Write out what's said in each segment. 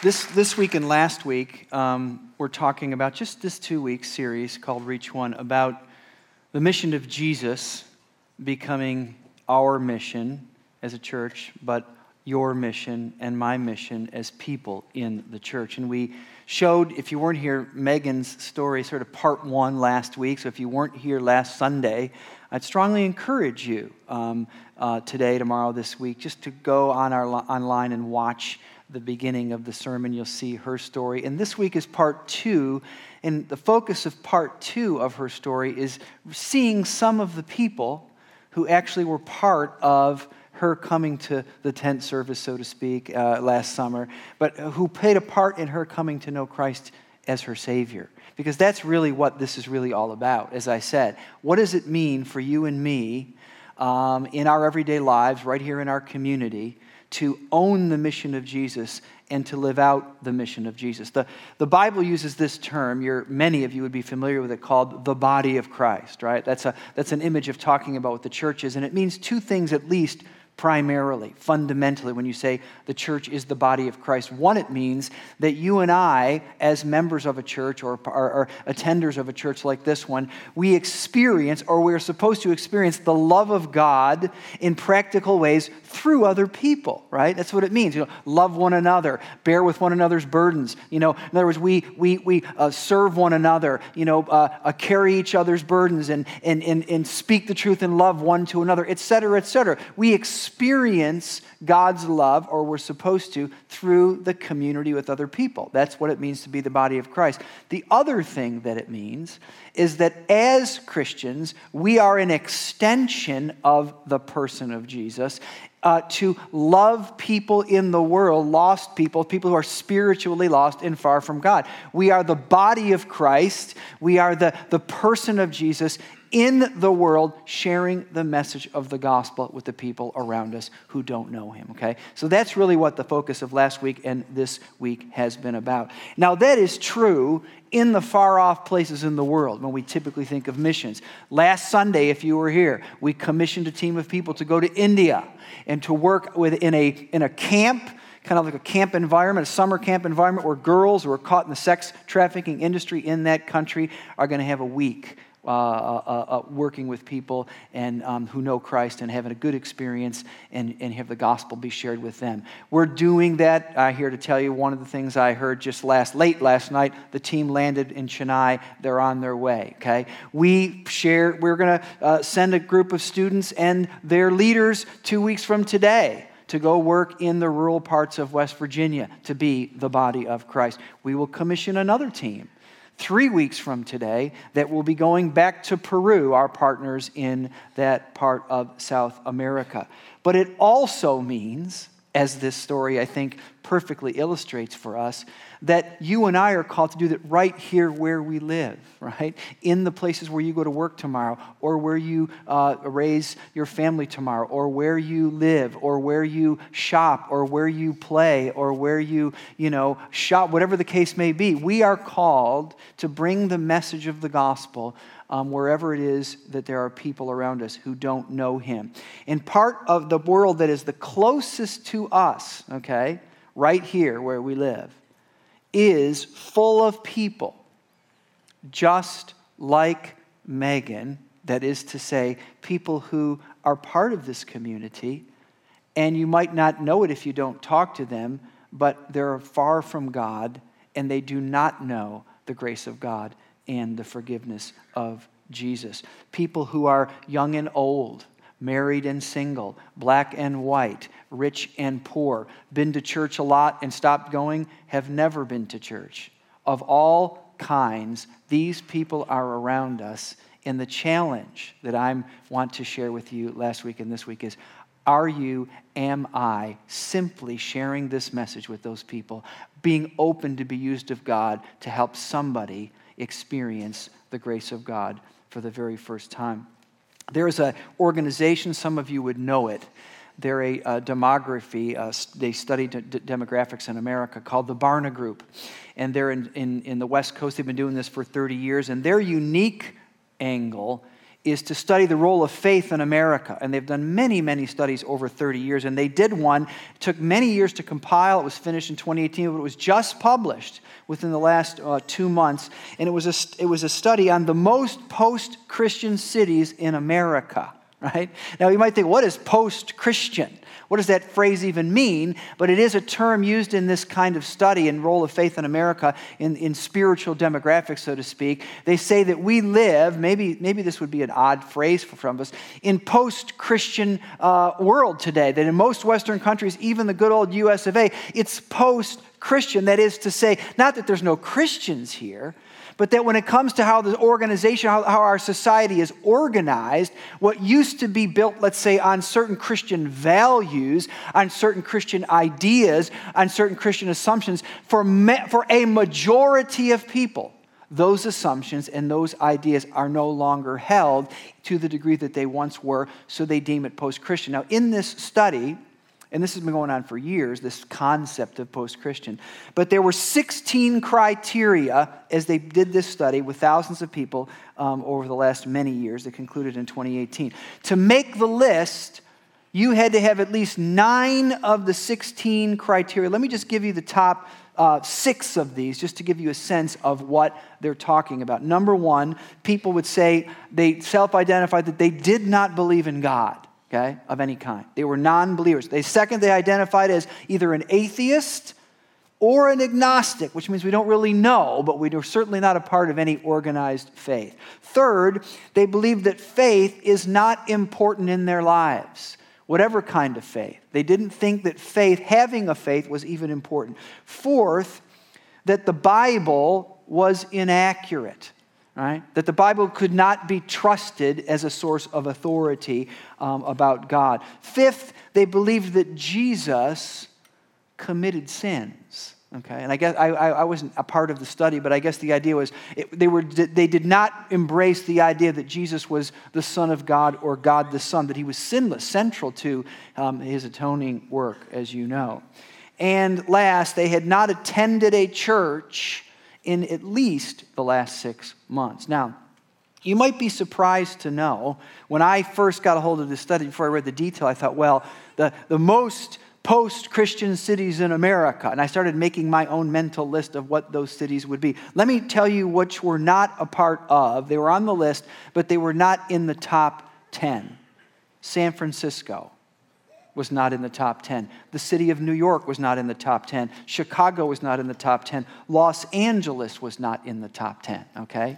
This, this week and last week, um, we're talking about just this two week series called Reach One about the mission of Jesus becoming our mission as a church, but your mission and my mission as people in the church. And we showed, if you weren't here, Megan's story, sort of part one last week. So if you weren't here last Sunday, I'd strongly encourage you um, uh, today, tomorrow, this week, just to go on our online and watch the beginning of the sermon, you'll see her story. And this week is part two. And the focus of part two of her story is seeing some of the people who actually were part of her coming to the tent service, so to speak, uh, last summer, but who played a part in her coming to know Christ as her Savior. Because that's really what this is really all about, as I said. What does it mean for you and me um, in our everyday lives, right here in our community, to own the mission of Jesus and to live out the mission of Jesus. The, the Bible uses this term, you're, many of you would be familiar with it, called the body of Christ, right? That's, a, that's an image of talking about what the church is, and it means two things at least primarily, fundamentally, when you say the church is the body of Christ. One, it means that you and I, as members of a church or, or, or, attenders of a church like this one, we experience or we're supposed to experience the love of God in practical ways through other people, right? That's what it means. You know, love one another, bear with one another's burdens. You know, in other words, we, we, we uh, serve one another, you know, uh, uh, carry each other's burdens and, and, and, and speak the truth in love one to another, et cetera, et cetera. We experience experience God's love, or we're supposed to, through the community with other people. That's what it means to be the body of Christ. The other thing that it means is that as Christians, we are an extension of the person of Jesus. Uh, to love people in the world, lost people, people who are spiritually lost and far from God. We are the body of Christ. We are the, the person of Jesus in the world sharing the message of the gospel with the people around us who don't know him, okay? So that's really what the focus of last week and this week has been about. Now, that is true in the far off places in the world when we typically think of missions. Last Sunday, if you were here, we commissioned a team of people to go to India and to work with, in, a, in a camp kind of like a camp environment, a summer camp environment where girls who are caught in the sex trafficking industry in that country are going to have a week uh, uh, uh, working with people and um, who know Christ and having a good experience and, and have the gospel be shared with them. We're doing that. I here to tell you one of the things I heard just last late last night. The team landed in Chennai. They're on their way. Okay, we share. We're going to uh, send a group of students and their leaders two weeks from today to go work in the rural parts of West Virginia to be the body of Christ. We will commission another team three weeks from today that we'll be going back to Peru, our partners in that part of South America. But it also means, as this story I think perfectly illustrates for us, that you and I are called to do that right here where we live, right? In the places where you go to work tomorrow, or where you uh, raise your family tomorrow, or where you live, or where you shop, or where you play, or where you, you know, shop, whatever the case may be. We are called to bring the message of the gospel um, wherever it is that there are people around us who don't know him. In part of the world that is the closest to us, okay, right here where we live, is full of people just like Megan, that is to say, people who are part of this community, and you might not know it if you don't talk to them, but they're far from God and they do not know the grace of God and the forgiveness of Jesus. People who are young and old, married and single, black and white, rich and poor, been to church a lot and stopped going, have never been to church. Of all kinds, these people are around us. And the challenge that I want to share with you last week and this week is are you, am I, simply sharing this message with those people, being open to be used of God to help somebody experience the grace of God for the very first time? There is an organization, some of you would know it. They're a, a demography, uh, they study d- demographics in America called the Barna Group. And they're in, in, in the West Coast, they've been doing this for 30 years. And their unique angle is to study the role of faith in America. And they've done many, many studies over 30 years. And they did one. It took many years to compile. It was finished in 2018, but it was just published within the last uh, two months. And it was, a, it was a study on the most post Christian cities in America, right? Now, you might think, what is post Christian? What does that phrase even mean? But it is a term used in this kind of study and role of faith in America in, in spiritual demographics, so to speak. They say that we live, maybe, maybe this would be an odd phrase for some of us, in post Christian uh, world today. That in most Western countries, even the good old US of A, it's post Christian. That is to say, not that there's no Christians here, but that when it comes to how the organization, how, how, our society is organized, what used to be built, let's say, on certain Christian values, on certain Christian ideas, on certain Christian assumptions, for, me, for a majority of people, those assumptions and those ideas are no longer held to the degree that they once were, so they deem it post Christian. Now, in this study, and this has been going on for years, this concept of post Christian. But there were 16 criteria as they did this study with thousands of people um, over the last many years that concluded in 2018. To make the list, you had to have at least nine of the 16 criteria. Let me just give you the top uh, six of these just to give you a sense of what they're talking about. Number one, people would say they self identified that they did not believe in God okay, of any kind. They were non believers. They, second, they identified as either an atheist or an agnostic, which means we don't really know, but we are certainly not a part of any organized faith. Third, they believed that faith is not important in their lives, whatever kind of faith. They didn't think that faith, having a faith, was even important. Fourth, that the Bible was inaccurate right? That the Bible could not be trusted as a source of authority um, about God. Fifth, they believed that Jesus committed sins. Okay, and I guess I, I wasn't a part of the study, but I guess the idea was it, they, were, they did not embrace the idea that Jesus was the Son of God or God the Son, that he was sinless, central to um, his atoning work, as you know. And last, they had not attended a church in at least the last six months. Now, you might be surprised to know when I first got a hold of this study, before I read the detail, I thought, well, the, the most post Christian cities in America. And I started making my own mental list of what those cities would be. Let me tell you which were not a part of. They were on the list, but they were not in the top 10. San Francisco, was not in the top 10. The city of New York was not in the top 10. Chicago was not in the top 10. Los Angeles was not in the top 10, okay?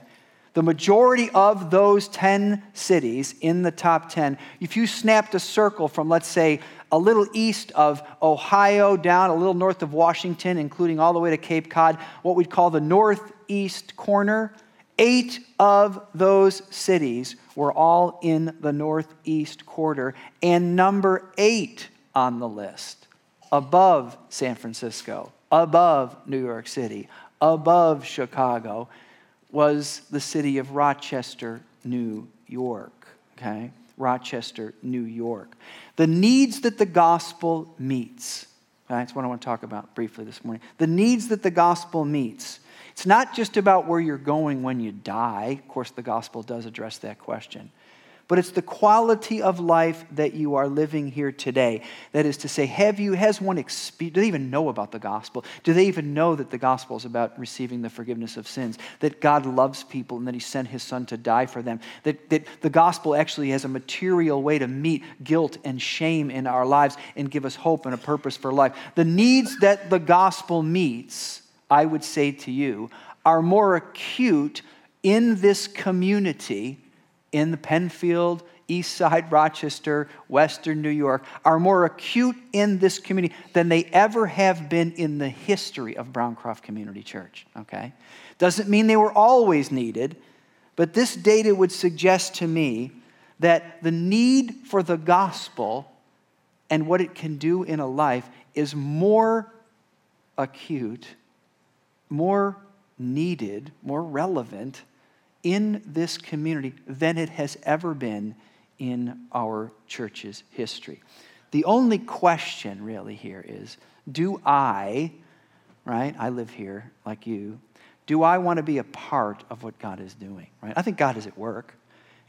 The majority of those 10 cities in the top 10, if you snapped a circle from, let's say, a little east of Ohio down a little north of Washington, including all the way to Cape Cod, what we'd call the northeast corner, Eight of those cities were all in the northeast quarter, and number eight on the list, above San Francisco, above New York City, above Chicago, was the city of Rochester, New York. Okay? Rochester, New York. The needs that the gospel meets. That's what I want to talk about briefly this morning. The needs that the gospel meets it's not just about where you're going when you die. Of course, the gospel does address that question. But it's the quality of life that you are living here today. That is to say, have you, has one experienced, do they even know about the gospel? Do they even know that the gospel is about receiving the forgiveness of sins? That God loves people and that He sent His Son to die for them? That, that the gospel actually has a material way to meet guilt and shame in our lives and give us hope and a purpose for life. The needs that the gospel meets I would say to you, are more acute in this community, in the Penfield, East Side, Rochester, Western New York, are more acute in this community than they ever have been in the history of Browncroft Community Church. Okay? Doesn't mean they were always needed, but this data would suggest to me that the need for the gospel and what it can do in a life is more acute more needed, more relevant in this community than it has ever been in our church's history. The only question really here is do I, right? I live here like you. Do I want to be a part of what God is doing, right? I think God is at work.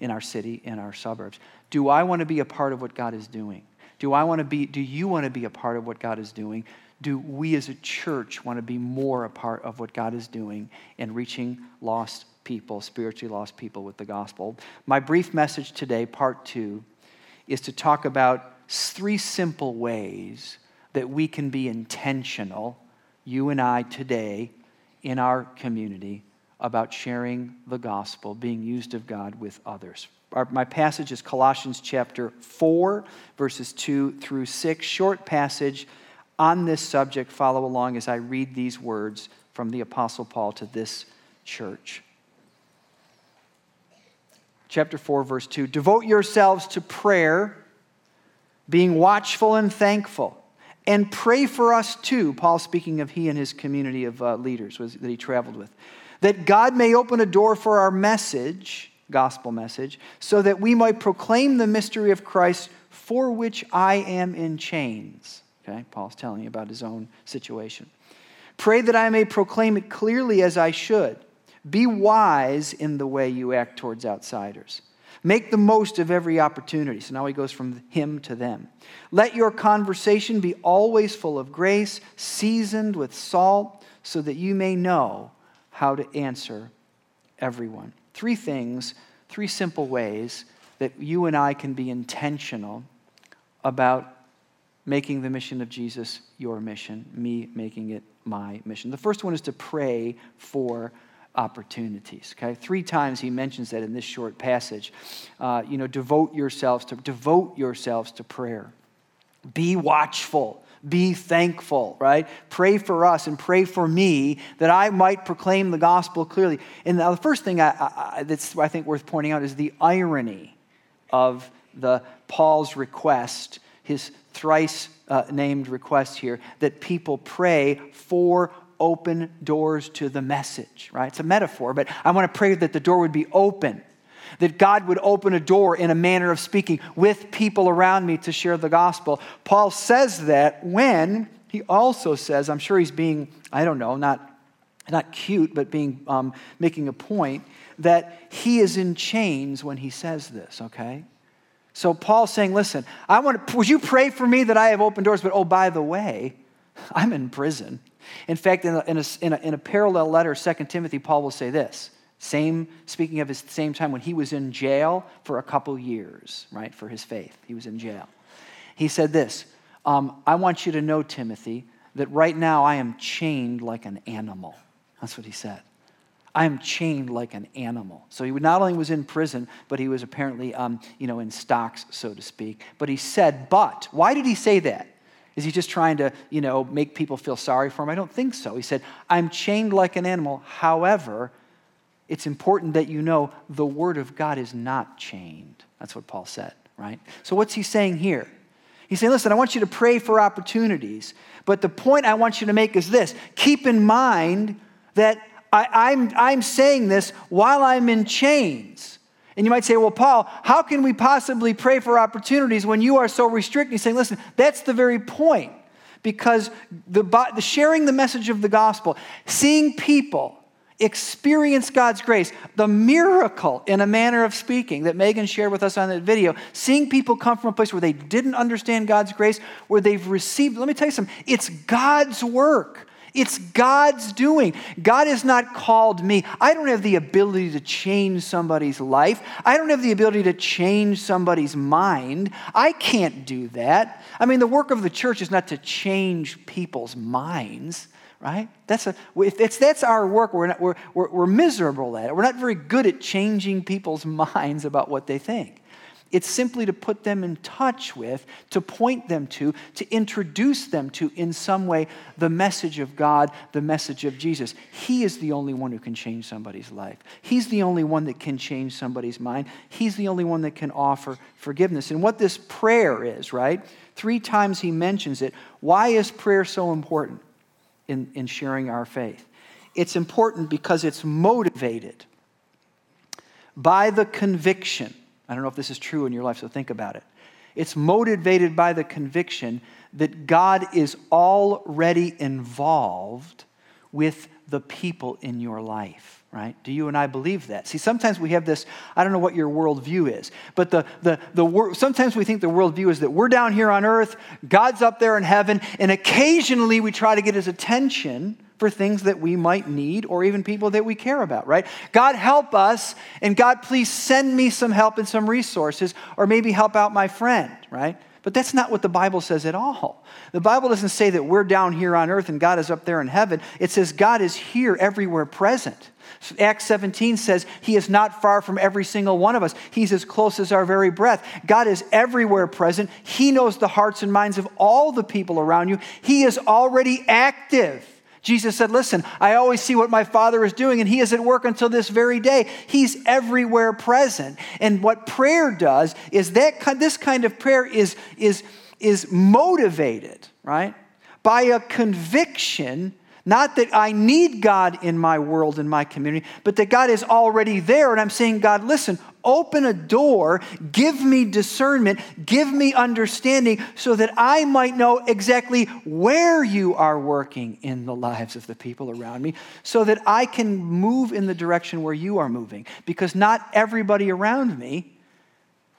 in our city, in our suburbs. Do I want to be a part of what God is doing? Do I want to be, do you want to be a part of what God is doing? Do we as a church want to be more a part of what God is doing in reaching lost people, spiritually lost people with the gospel? My brief message today, part two, is to talk about three simple ways that we can be intentional, you and I today, in our community about sharing the gospel, being used of God with others. Our, my passage is Colossians chapter 4, verses 2 through 6. Short passage on this subject. Follow along as I read these words from the Apostle Paul to this church. Chapter 4, verse 2 Devote yourselves to prayer, being watchful and thankful. And pray for us too, Paul speaking of he and his community of uh, leaders was, that he traveled with that God may open a door for our message, gospel message, so that we might proclaim the mystery of Christ for which I am in chains. Okay, Paul's telling you about his own situation. Pray that I may proclaim it clearly as I should. Be wise in the way you act towards outsiders. Make the most of every opportunity. So now he goes from him to them. Let your conversation be always full of grace, seasoned with salt, so that you may know how to answer everyone. Three things, three simple ways that you and I can be intentional about making the mission of Jesus your mission, me making it my mission. The first one is to pray for opportunities. Okay, three times he mentions that in this short passage. Uh, you know, devote yourselves to devote yourselves to prayer. Be watchful. Be thankful, right? Pray for us and pray for me that I might proclaim the gospel clearly. And the first thing I, I, that's I think worth pointing out is the irony of the Paul's request, his thrice uh, named request here, that people pray for open doors to the message, right? It's a metaphor, but I want to pray that the door would be open that God would open a door in a manner of speaking with people around me to share the gospel. Paul says that when he also says, I'm sure he's being, I don't know, not, not cute, but being, um, making a point, that he is in chains when he says this, okay? So Paul's saying, listen, I want to, would you pray for me that I have open doors? But oh, by the way, I'm in prison. In fact, in a, in a, in a, in a parallel letter, 2 Timothy, Paul will say this same, speaking of his same time when he was in jail for a couple years, right, for his faith. He was in jail. He said this um, I want you to know, Timothy, that right now I am chained like an animal. That's what he said. I am chained like an animal. So he not only was in prison, but he was apparently, um, you know, in stocks, so to speak. But he said, but. Why did he say that? Is he just trying to, you know, make people feel sorry for him? I don't think so. He said, I'm chained like an animal. However, it's important that you know the Word of God is not chained. That's what Paul said, right? So, what's he saying here? He's saying, listen, I want you to pray for opportunities, but the point I want you to make is this keep in mind that I, I'm, I'm saying this while I'm in chains. And you might say, well, Paul, how can we possibly pray for opportunities when you are so restricted? He's saying, listen, that's the very point. Because the, the sharing the message of the gospel, seeing people experience God's grace, the miracle in a manner of speaking that Megan shared with us on that video, seeing people come from a place where they didn't understand God's grace, where they've received, let me tell you something, it's God's work. It's God's doing. God has not called me. I don't have the ability to change somebody's life. I don't have the ability to change somebody's mind. I can't do that. I mean, the work of the church is not to change people's minds right? That's, a, if it's, that's our work. We're, not, we're, we're, we're miserable at it. We're not very good at changing people's minds about what they think. It's simply to put them in touch with, to point them to, to introduce them to, in some way, the message of God, the message of Jesus. He is the only one who can change somebody's life. He's the only one that can change somebody's mind. He's the only one that can offer forgiveness. And what this prayer is, right? Three times he mentions it. Why is prayer so important? in, in sharing our faith. It's important because it's motivated by the conviction. I don't know if this is true in your life, so think about it. It's motivated by the conviction that God is already involved with the people in your life. right? Do you and I believe that? See, sometimes we have this, I don't know what your worldview is, but the, the, the, sometimes we think the worldview is that we're down here on earth, God's up there in heaven, and occasionally we try to get his attention for things that we might need or even people that we care about, right? God help us, and God please send me some help and some resources, or maybe help out my friend, right? But that's not what the Bible says at all. The Bible doesn't say that we're down here on earth and God is up there in heaven. It says God is here everywhere present. Acts 17 says he is not far from every single one of us. He's as close as our very breath. God is everywhere present. He knows the hearts and minds of all the people around you. He is already active. Jesus said, Listen, I always see what my Father is doing, and He is at work until this very day. He's everywhere present. And what prayer does is that this kind of prayer is, is, is motivated, right, by a conviction not that I need God in my world, in my community, but that God is already there. And I'm saying, God, listen, open a door, give me discernment, give me understanding so that I might know exactly where you are working in the lives of the people around me, so that I can move in the direction where you are moving. Because not everybody around me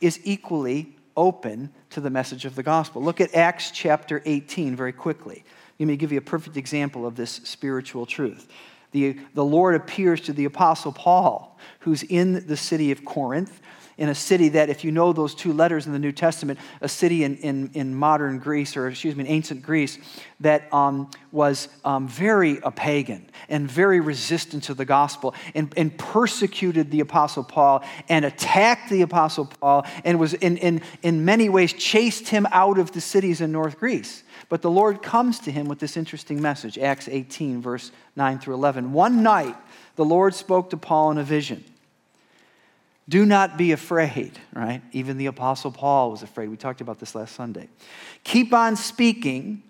is equally open to the message of the gospel. Look at Acts chapter 18 very quickly. Let me give you a perfect example of this spiritual truth. The, the Lord appears to the Apostle Paul, who's in the city of Corinth, in a city that, if you know those two letters in the New Testament, a city in, in, in modern Greece, or excuse me, in ancient Greece, that um, was um, very a pagan and very resistant to the gospel and, and persecuted the Apostle Paul and attacked the Apostle Paul and was, in, in, in many ways, chased him out of the cities in North Greece. But the Lord comes to him with this interesting message Acts 18, verse 9 through 11. One night, the Lord spoke to Paul in a vision. Do not be afraid, right? Even the Apostle Paul was afraid. We talked about this last Sunday. Keep on speaking.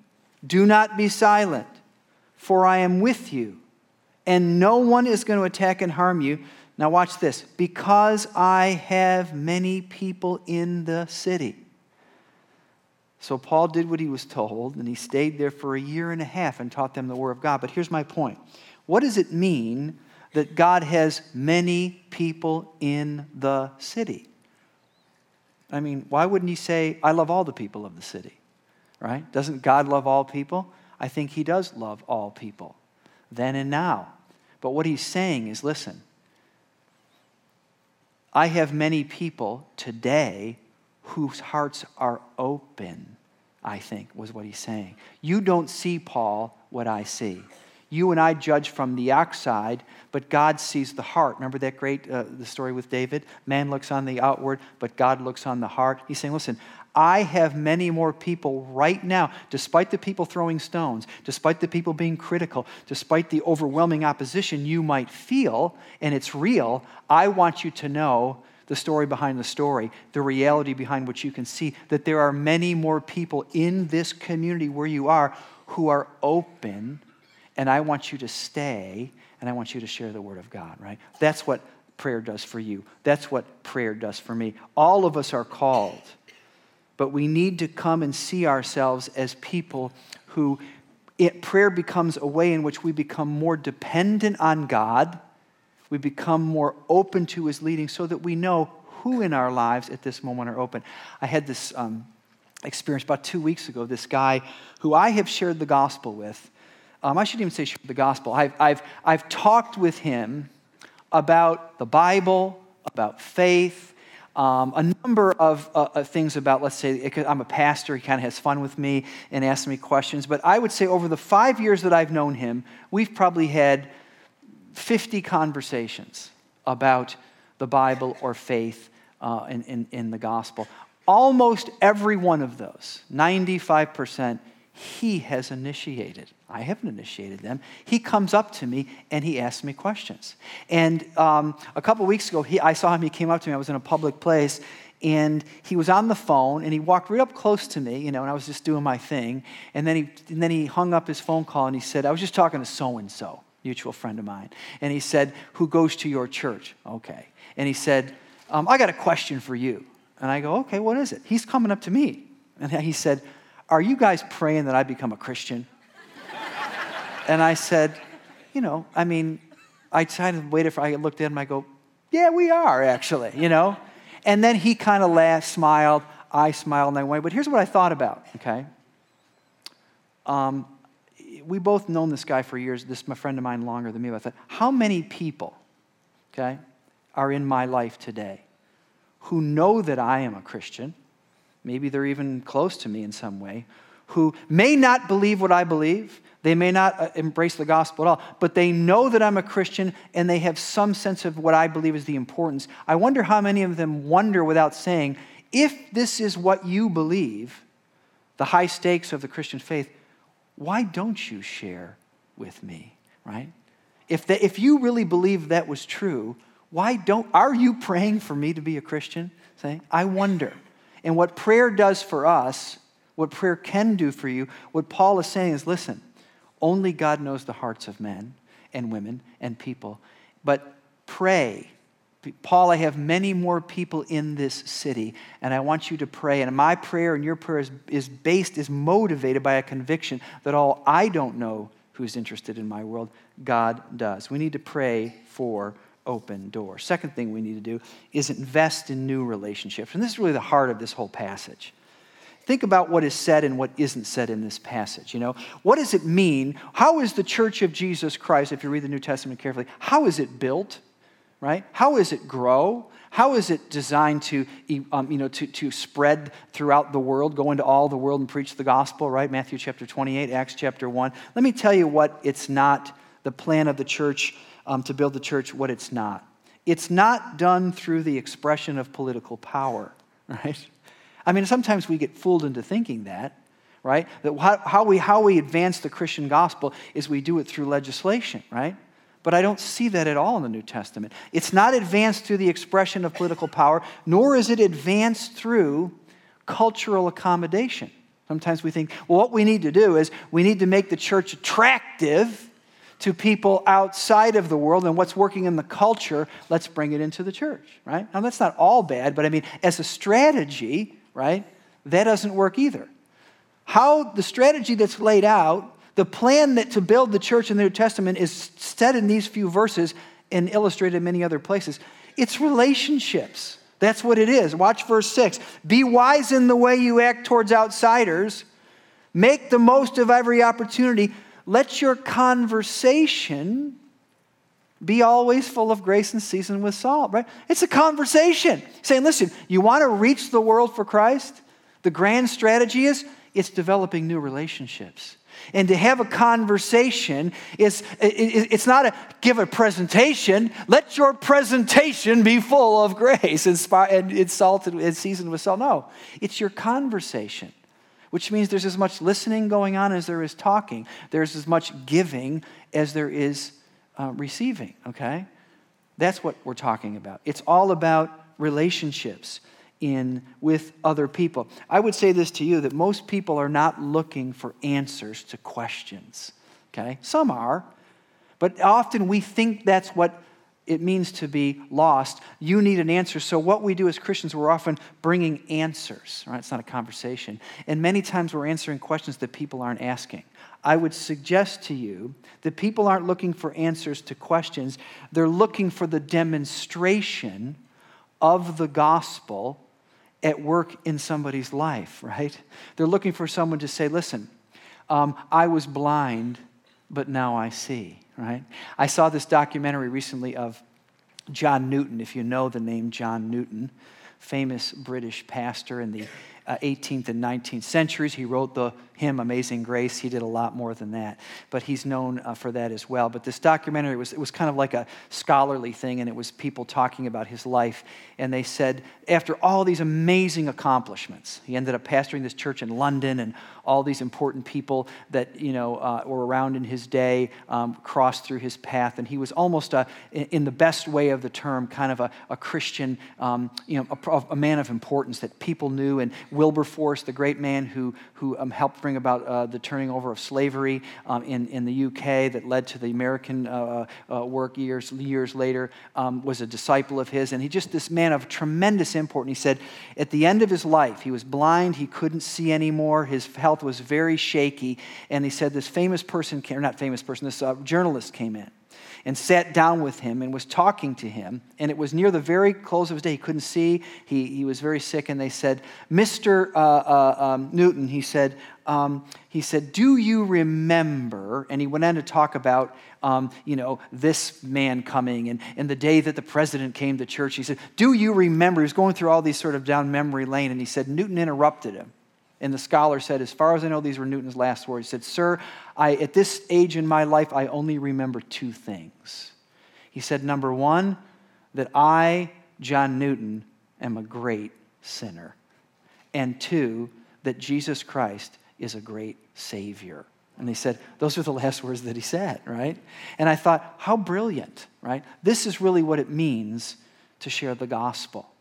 Do not be silent, for I am with you, and no one is going to attack and harm you. Now, watch this. Because I have many people in the city. So Paul did what he was told, and he stayed there for a year and a half and taught them the Word of God. But here's my point what does it mean that God has many people in the city? I mean, why wouldn't he say, I love all the people of the city? Right? Doesn't God love all people? I think he does love all people, then and now. But what he's saying is listen, I have many people today whose hearts are open, I think, was what he's saying. You don't see, Paul, what I see. You and I judge from the outside, but God sees the heart. Remember that great uh, the story with David? Man looks on the outward, but God looks on the heart. He's saying, listen, I have many more people right now, despite the people throwing stones, despite the people being critical, despite the overwhelming opposition you might feel, and it's real. I want you to know the story behind the story, the reality behind what you can see, that there are many more people in this community where you are who are open, and I want you to stay, and I want you to share the Word of God, right? That's what prayer does for you. That's what prayer does for me. All of us are called, but we need to come and see ourselves as people who it, prayer becomes a way in which we become more dependent on God we become more open to his leading so that we know who in our lives at this moment are open. I had this um, experience about two weeks ago, this guy who I have shared the gospel with. Um, I shouldn't even say the gospel. I've, I've, I've talked with him about the Bible, about faith, um, a number of, uh, of, things about, let's say, I'm a pastor, he kind of has fun with me and asks me questions. But I would say over the five years that I've known him, we've probably had 50 conversations about the Bible or faith uh, in, in, in the gospel. Almost every one of those, 95%, he has initiated. I haven't initiated them. He comes up to me and he asks me questions. And um, a couple weeks ago, he, I saw him. He came up to me. I was in a public place and he was on the phone and he walked right up close to me, you know, and I was just doing my thing. And then he, and then he hung up his phone call and he said, I was just talking to so and so mutual friend of mine. And he said, Who goes to your church? Okay. And he said, um, I got a question for you. And I go, Okay, what is it? He's coming up to me. And he said, Are you guys praying that I become a Christian? and I said, You know, I mean, I kind of waited for, I looked at him, I go, yeah, we are actually, you know? And then he kind of laughed, smiled, I smiled, and I went, but here's what I thought about, okay? Um, we both known this guy for years. This is my friend of mine longer than me. But I thought, how many people, okay, are in my life today who know that I am a Christian? Maybe they're even close to me in some way, who may not believe what I believe, they may not uh, embrace the gospel at all, but they know that I'm a Christian and they have some sense of what I believe is the importance. I wonder how many of them wonder without saying, if this is what you believe, the high stakes of the Christian faith, why don't you share with me, right? If, the, if you really believe that was true, why don't, are you praying for me to be a Christian? Say, I wonder. And what prayer does for us, what prayer can do for you, what Paul is saying is listen, only God knows the hearts of men and women and people. But pray. Paul, I have many more people in this city, and I want you to pray. And my prayer and your prayer is, is based, is motivated by a conviction that all I don't know who's interested in my world, God does. We need to pray for open door. Second thing we need to do is invest in new relationships. And this is really the heart of this whole passage. Think about what is said and what isn't said in this passage. You know, what does it mean? How is the church of Jesus Christ, if you read the New Testament carefully, how is it built? Right? How is it grow? How is it designed to, um, you know, to, to spread throughout the world, go into all the world and preach the gospel, right? Matthew chapter 28, Acts chapter 1. Let me tell you what it's not, the plan of the church um, to build the church, what it's not. It's not done through the expression of political power, right? I mean, sometimes we get fooled into thinking that, right? That how, how, we, how we advance the Christian gospel is we do it through legislation, right? But I don't see that at all in the New Testament. It's not advanced through the expression of political power, nor is it advanced through cultural accommodation. Sometimes we think, well, what we need to do is we need to make the church attractive to people outside of the world and what's working in the culture, let's bring it into the church, right? Now, that's not all bad, but I mean, as a strategy, right? That doesn't work either. How the strategy that's laid out, the plan that to build the church in the New Testament is said in these few verses and illustrated in many other places. It's relationships. That's what it is. Watch verse 6. Be wise in the way you act towards outsiders. Make the most of every opportunity. Let your conversation be always full of grace and seasoned with salt, right? It's a conversation saying, listen, you want to reach the world for Christ? The grand strategy is it's developing new relationships. And to have a conversation is it's not a give a presentation. Let your presentation be full of grace and salted and seasoned with salt. No, it's your conversation, which means there's as much listening going on as there is talking. There's as much giving as there is uh, receiving, okay? That's what we're talking about. It's all about relationships in with other people. I would say this to you that most people are not looking for answers to questions, okay? Some are, but often we think that's what it means to be lost. You need an answer. So, what we do as Christians, we're often bringing answers, right? It's not a conversation. And many times we're answering questions that people aren't asking. I would suggest to you that people aren't looking for answers to questions, they're looking for the demonstration of the gospel at work in somebody's life, right? They're looking for someone to say, listen, um, I was blind, but now I see, right? I saw this documentary recently of John Newton, if you know the name John Newton, famous British pastor in the 18th and 19th centuries. He wrote the hymn Amazing Grace. He did a lot more than that, but he's known uh, for that as well. But this documentary was, it was kind of like a scholarly thing, and it was people talking about his life. And they said, after all these amazing accomplishments, he ended up pastoring this church in London, and all these important people that you know uh, were around in his day um, crossed through his path. And he was almost, a, in the best way of the term, kind of a, a Christian, um, you know, a, a man of importance that people knew. And Wilberforce, the great man who, who um, helped bring about uh, the turning over of slavery um, in, in the UK that led to the American uh, uh, work years, years later, um, was a disciple of his. And he just, this man of tremendous import. And he said, at the end of his life, he was blind, he couldn't see anymore, his health was very shaky. And he said, this famous person, came, or not famous person, this uh, journalist came in. And sat down with him and was talking to him. And it was near the very close of his day. He couldn't see, he, he was very sick. And they said, Mr. Uh, uh, um, Newton, he said, um, he said, Do you remember? And he went on to talk about, um, you know, this man coming and, and the day that the president came to church. He said, Do you remember? He was going through all these sort of down memory lane. And he said, Newton interrupted him. And the scholar said, As far as I know, these were Newton's last words. He said, Sir, I, at this age in my life, I only remember two things. He said, Number one, that I, John Newton, am a great sinner. And two, that Jesus Christ is a great Savior. And they said, those are the last words that he said, right? And I thought, how brilliant, right? This is really what it means to share the gospel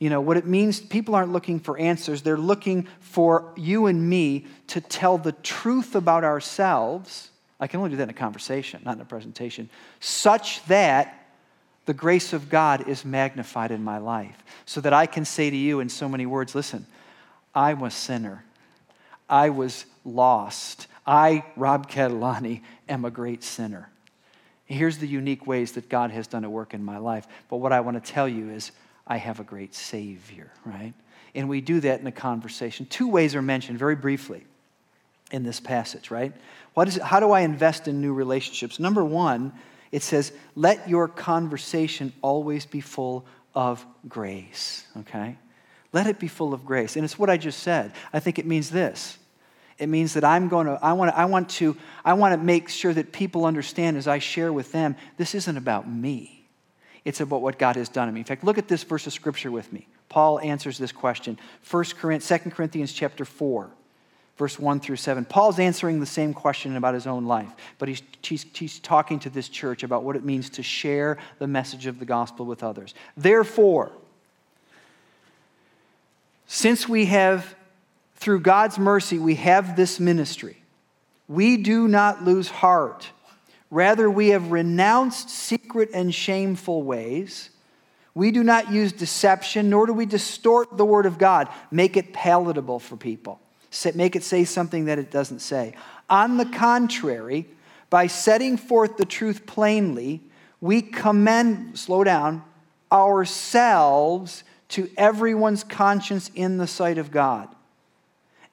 you know, what it means, people aren't looking for answers. They're looking for you and me to tell the truth about ourselves. I can only do that in a conversation, not in a presentation, such that the grace of God is magnified in my life. So that I can say to you in so many words listen, I'm a sinner. I was lost. I, Rob Catalani, am a great sinner. Here's the unique ways that God has done a work in my life. But what I want to tell you is, I have a great Savior, right? And we do that in a conversation. Two ways are mentioned very briefly in this passage, right? What is it, how do I invest in new relationships? Number one, it says, let your conversation always be full of grace, okay? Let it be full of grace. And it's what I just said. I think it means this. It means that I'm going to, I want to, I want to, I want to make sure that people understand as I share with them, this isn't about me. It's about what God has done in me. In fact, look at this verse of scripture with me. Paul answers this question. 1 Corinthians, 2 Corinthians chapter 4, verse 1 through 7. Paul's answering the same question about his own life, but he's, he's, he's talking to this church about what it means to share the message of the gospel with others. Therefore, since we have, through God's mercy, we have this ministry, we do not lose heart Rather, we have renounced secret and shameful ways. We do not use deception, nor do we distort the word of God, make it palatable for people, make it say something that it doesn't say. On the contrary, by setting forth the truth plainly, we commend, slow down, ourselves to everyone's conscience in the sight of God.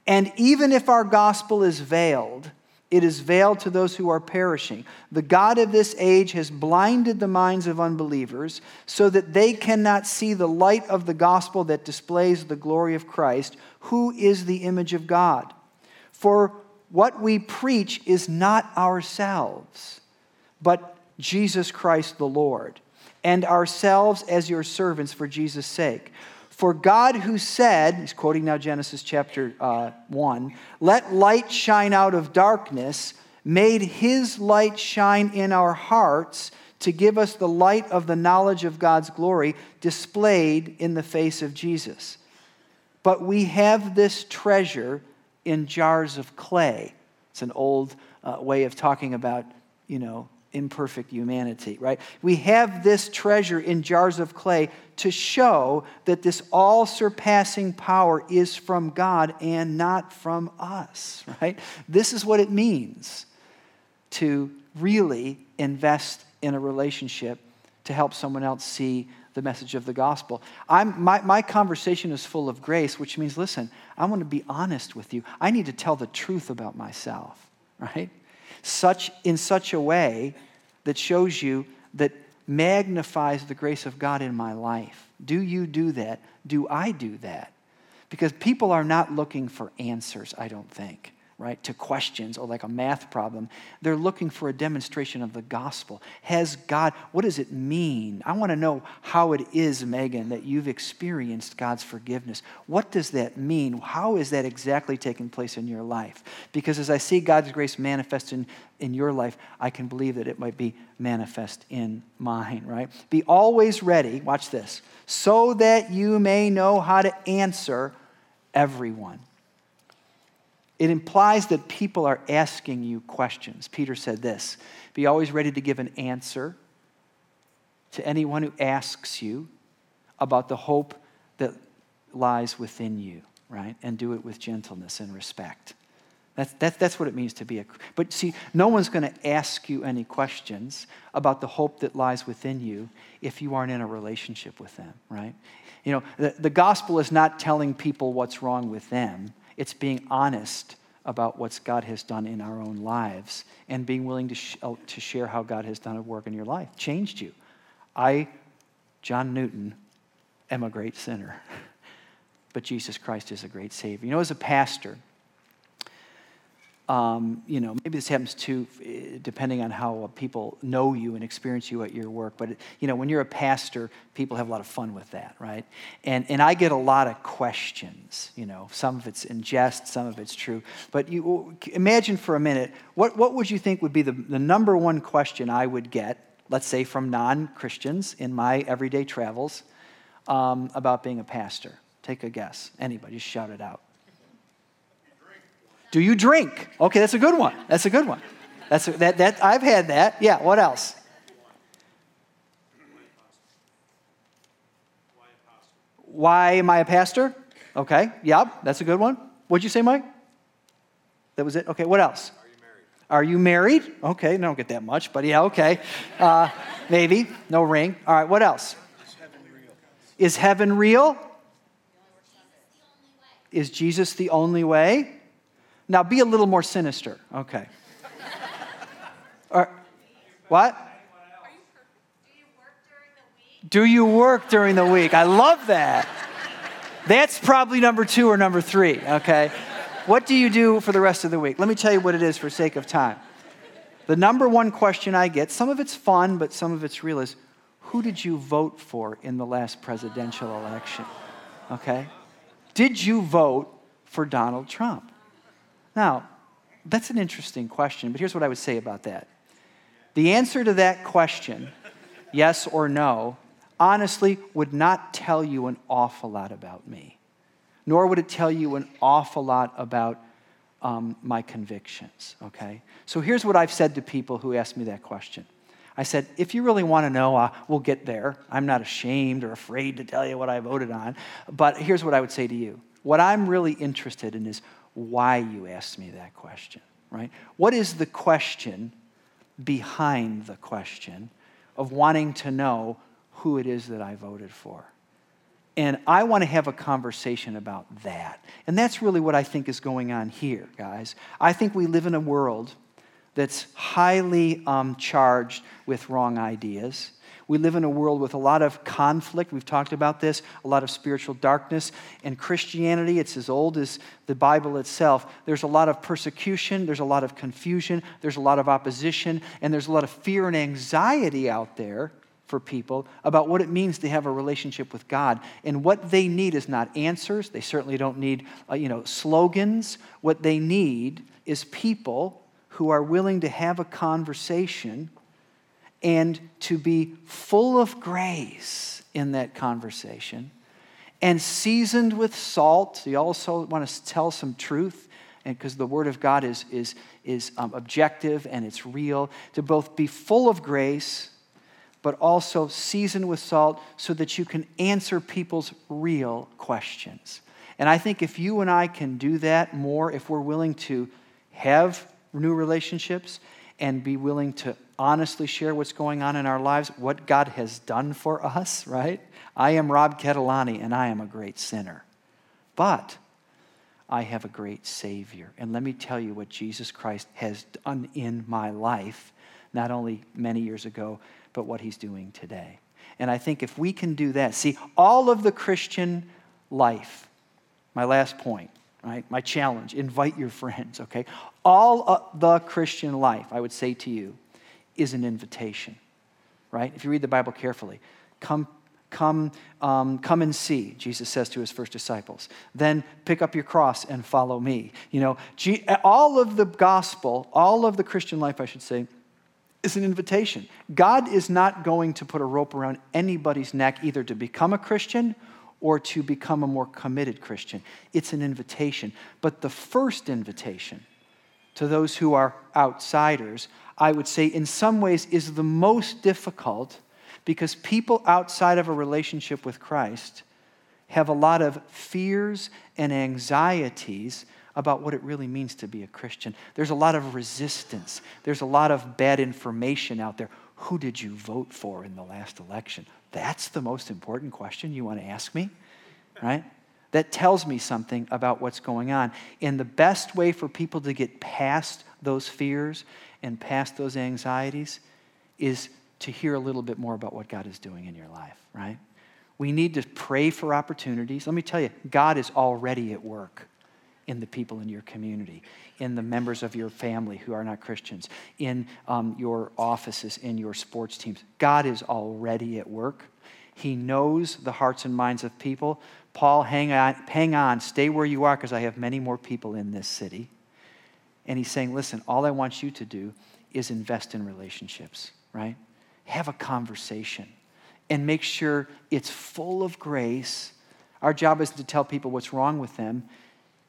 And even if our gospel is veiled, it is veiled to those who are perishing. The God of this age has blinded the minds of unbelievers so that they cannot see the light of the gospel that displays the glory of Christ, who is the image of God. For what we preach is not ourselves, but Jesus Christ the Lord, and ourselves as your servants for Jesus' sake. For God, who said, he's quoting now Genesis chapter uh, 1, let light shine out of darkness, made his light shine in our hearts to give us the light of the knowledge of God's glory displayed in the face of Jesus. But we have this treasure in jars of clay. It's an old uh, way of talking about, you know, imperfect humanity, right? We have this treasure in jars of clay to show that this all surpassing power is from God and not from us, right? This is what it means to really invest in a relationship to help someone else see the message of the gospel. I'm, my, my conversation is full of grace, which means, listen, I want to be honest with you. I need to tell the truth about myself, right? Such, in such a way that shows you that magnifies the grace of God in my life. Do you do that? Do I do that? Because people are not looking for answers, I don't think right, to questions or like a math problem. They're looking for a demonstration of the gospel. Has God, what does it mean? I want to know how it is, Megan, that you've experienced God's forgiveness. What does that mean? How is that exactly taking place in your life? Because as I see God's grace manifest in, in your life, I can believe that it might be manifest in mine, right? Be always ready, watch this, so that you may know how to answer everyone. It implies that people are asking you questions. Peter said this Be always ready to give an answer to anyone who asks you about the hope that lies within you, right? And do it with gentleness and respect. That's, that's, that's what it means to be a. But see, no one's going to ask you any questions about the hope that lies within you if you aren't in a relationship with them, right? You know, the, the gospel is not telling people what's wrong with them, it's being honest about what God has done in our own lives and being willing to, sh- uh, to share how God has done a work in your life, changed you. I, John Newton, am a great sinner, but Jesus Christ is a great Savior. You know, as a pastor, um, you know, maybe this happens too, eh, depending on how people know you and experience you at your work. But, you know, when you're a pastor, people have a lot of fun with that, right? And, and I get a lot of questions, you know, some of it's in jest, some of it's true. But you imagine for a minute, what, what would you think would be the, the number one question I would get, let's say from non Christians in my everyday travels, um, about being a pastor? Take a guess. Anybody, just shout it out. Do you drink? Okay, that's a good one. That's a good one. That's a, that, that I've had that. Yeah, what else? Why am I a pastor? Okay, yep, that's a good one. What'd you say, Mike? That was it? Okay, what else? Are you married? Are you married? Okay, I don't get that much, but yeah, okay. Uh, maybe. No ring. All right, what else? Is heaven real? Is heaven real? Is Jesus the only way? Now be a little more sinister. Okay. or, what? Do you work during the week? I love that. That's probably number two or number three, okay? What do you do for the rest of the week? Let me tell you what it is for sake of time. The number one question I get, some of it's fun, but some of it's real, is who did you vote for in the last presidential election? Okay? Did you vote for Donald Trump? Now, that's an interesting question, but here's what I would say about that. The answer to that question, yes or no, honestly would not tell you an awful lot about me, nor would it tell you an awful lot about um, my convictions, okay? So here's what I've said to people who ask me that question. I said, if you really want to know, uh, we'll get there. I'm not ashamed or afraid to tell you what I voted on. But here's what I would say to you. What I'm really interested in is why you asked me that question, right? What is the question behind the question of wanting to know who it is that I voted for? And I want to have a conversation about that. And that's really what I think is going on here, guys. I think we live in a world that's highly um, charged with wrong ideas. We live in a world with a lot of conflict. We've talked about this, a lot of spiritual darkness. And Christianity, it's as old as the Bible itself. There's a lot of persecution, there's a lot of confusion, there's a lot of opposition, and there's a lot of fear and anxiety out there for people about what it means to have a relationship with God. And what they need is not answers. They certainly don't need, uh, you know, slogans. What they need is people who are willing to have a conversation and to be full of grace in that conversation and seasoned with salt. You also want to tell some truth because the Word of God is, is, is um, objective and it's real, to both be full of grace, but also seasoned with salt so that you can answer people's real questions. And I think if you and I can do that more, if we're willing to have new relationships and be willing to honestly share what's going on in our lives, what God has done for us, right? I am Rob Catalani and I am a great sinner. But I have a great Savior. And let me tell you what Jesus Christ has done in my life, not only many years ago, but what He's doing today. And I think if we can do that, see, all of the Christian life, my last point, right? My challenge invite your friends, okay? All of the Christian life, I would say to you, is an invitation, right? If you read the Bible carefully, come, come, um, come and see, Jesus says to his first disciples. Then pick up your cross and follow me. You know, all of the gospel, all of the Christian life, I should say, is an invitation. God is not going to put a rope around anybody's neck either to become a Christian or to become a more committed Christian. It's an invitation. But the first invitation to those who are outsiders, I would say, in some ways, is the most difficult because people outside of a relationship with Christ have a lot of fears and anxieties about what it really means to be a Christian. There's a lot of resistance, there's a lot of bad information out there. Who did you vote for in the last election? That's the most important question you want to ask me, right? That tells me something about what's going on. And the best way for people to get past those fears and past those anxieties is to hear a little bit more about what God is doing in your life, right? We need to pray for opportunities. Let me tell you, God is already at work in the people in your community, in the members of your family who are not Christians, in um, your offices, in your sports teams. God is already at work. He knows the hearts and minds of people. Paul, hang on, hang on, stay where you are because I have many more people in this city. And he's saying, listen, all I want you to do is invest in relationships, right? Have a conversation and make sure it's full of grace. Our job isn't to tell people what's wrong with them,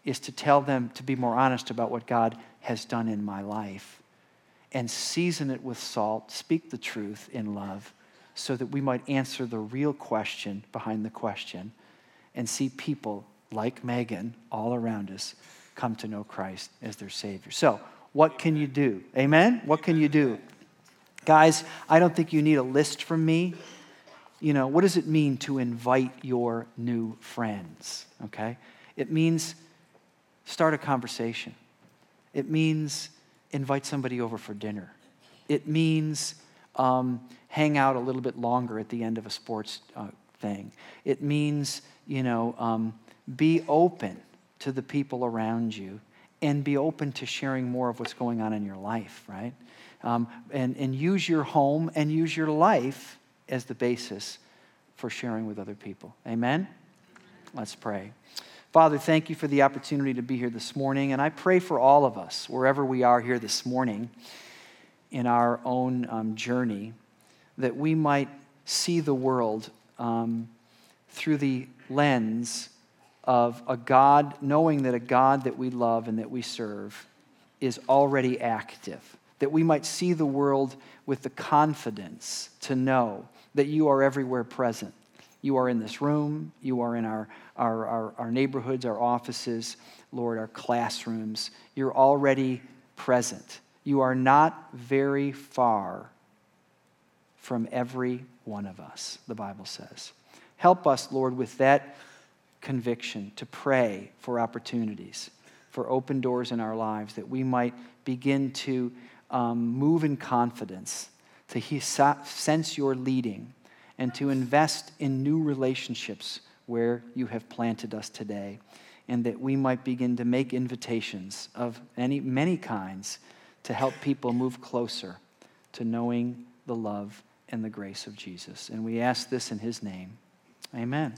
is to tell them to be more honest about what God has done in my life and season it with salt, speak the truth in love, so that we might answer the real question behind the question and see people like Megan all around us come to know Christ as their Savior. So, what can you do? Amen? What can you do? Guys, I don't think you need a list from me you know, what does it mean to invite your new friends? Okay? It means start a conversation. It means invite somebody over for dinner. It means um, hang out a little bit longer at the end of a sports uh, thing. It means, you know, um, be open to the people around you and be open to sharing more of what's going on in your life, right? Um, and, and use your home and use your life as the basis for sharing with other people. Amen? Let's pray. Father, thank you for the opportunity to be here this morning. And I pray for all of us, wherever we are here this morning in our own um, journey, that we might see the world um, through the lens of a God, knowing that a God that we love and that we serve is already active. That we might see the world with the confidence to know that you are everywhere present. You are in this room, you are in our, our, our, our neighborhoods, our offices, Lord, our classrooms. You're already present. You are not very far from every one of us, the Bible says. Help us, Lord, with that conviction to pray for opportunities, for open doors in our lives, that we might begin to um, move in confidence to he- sense your leading and to invest in new relationships where you have planted us today, and that we might begin to make invitations of any, many kinds to help people move closer to knowing the love and the grace of Jesus. And we ask this in his name. Amen.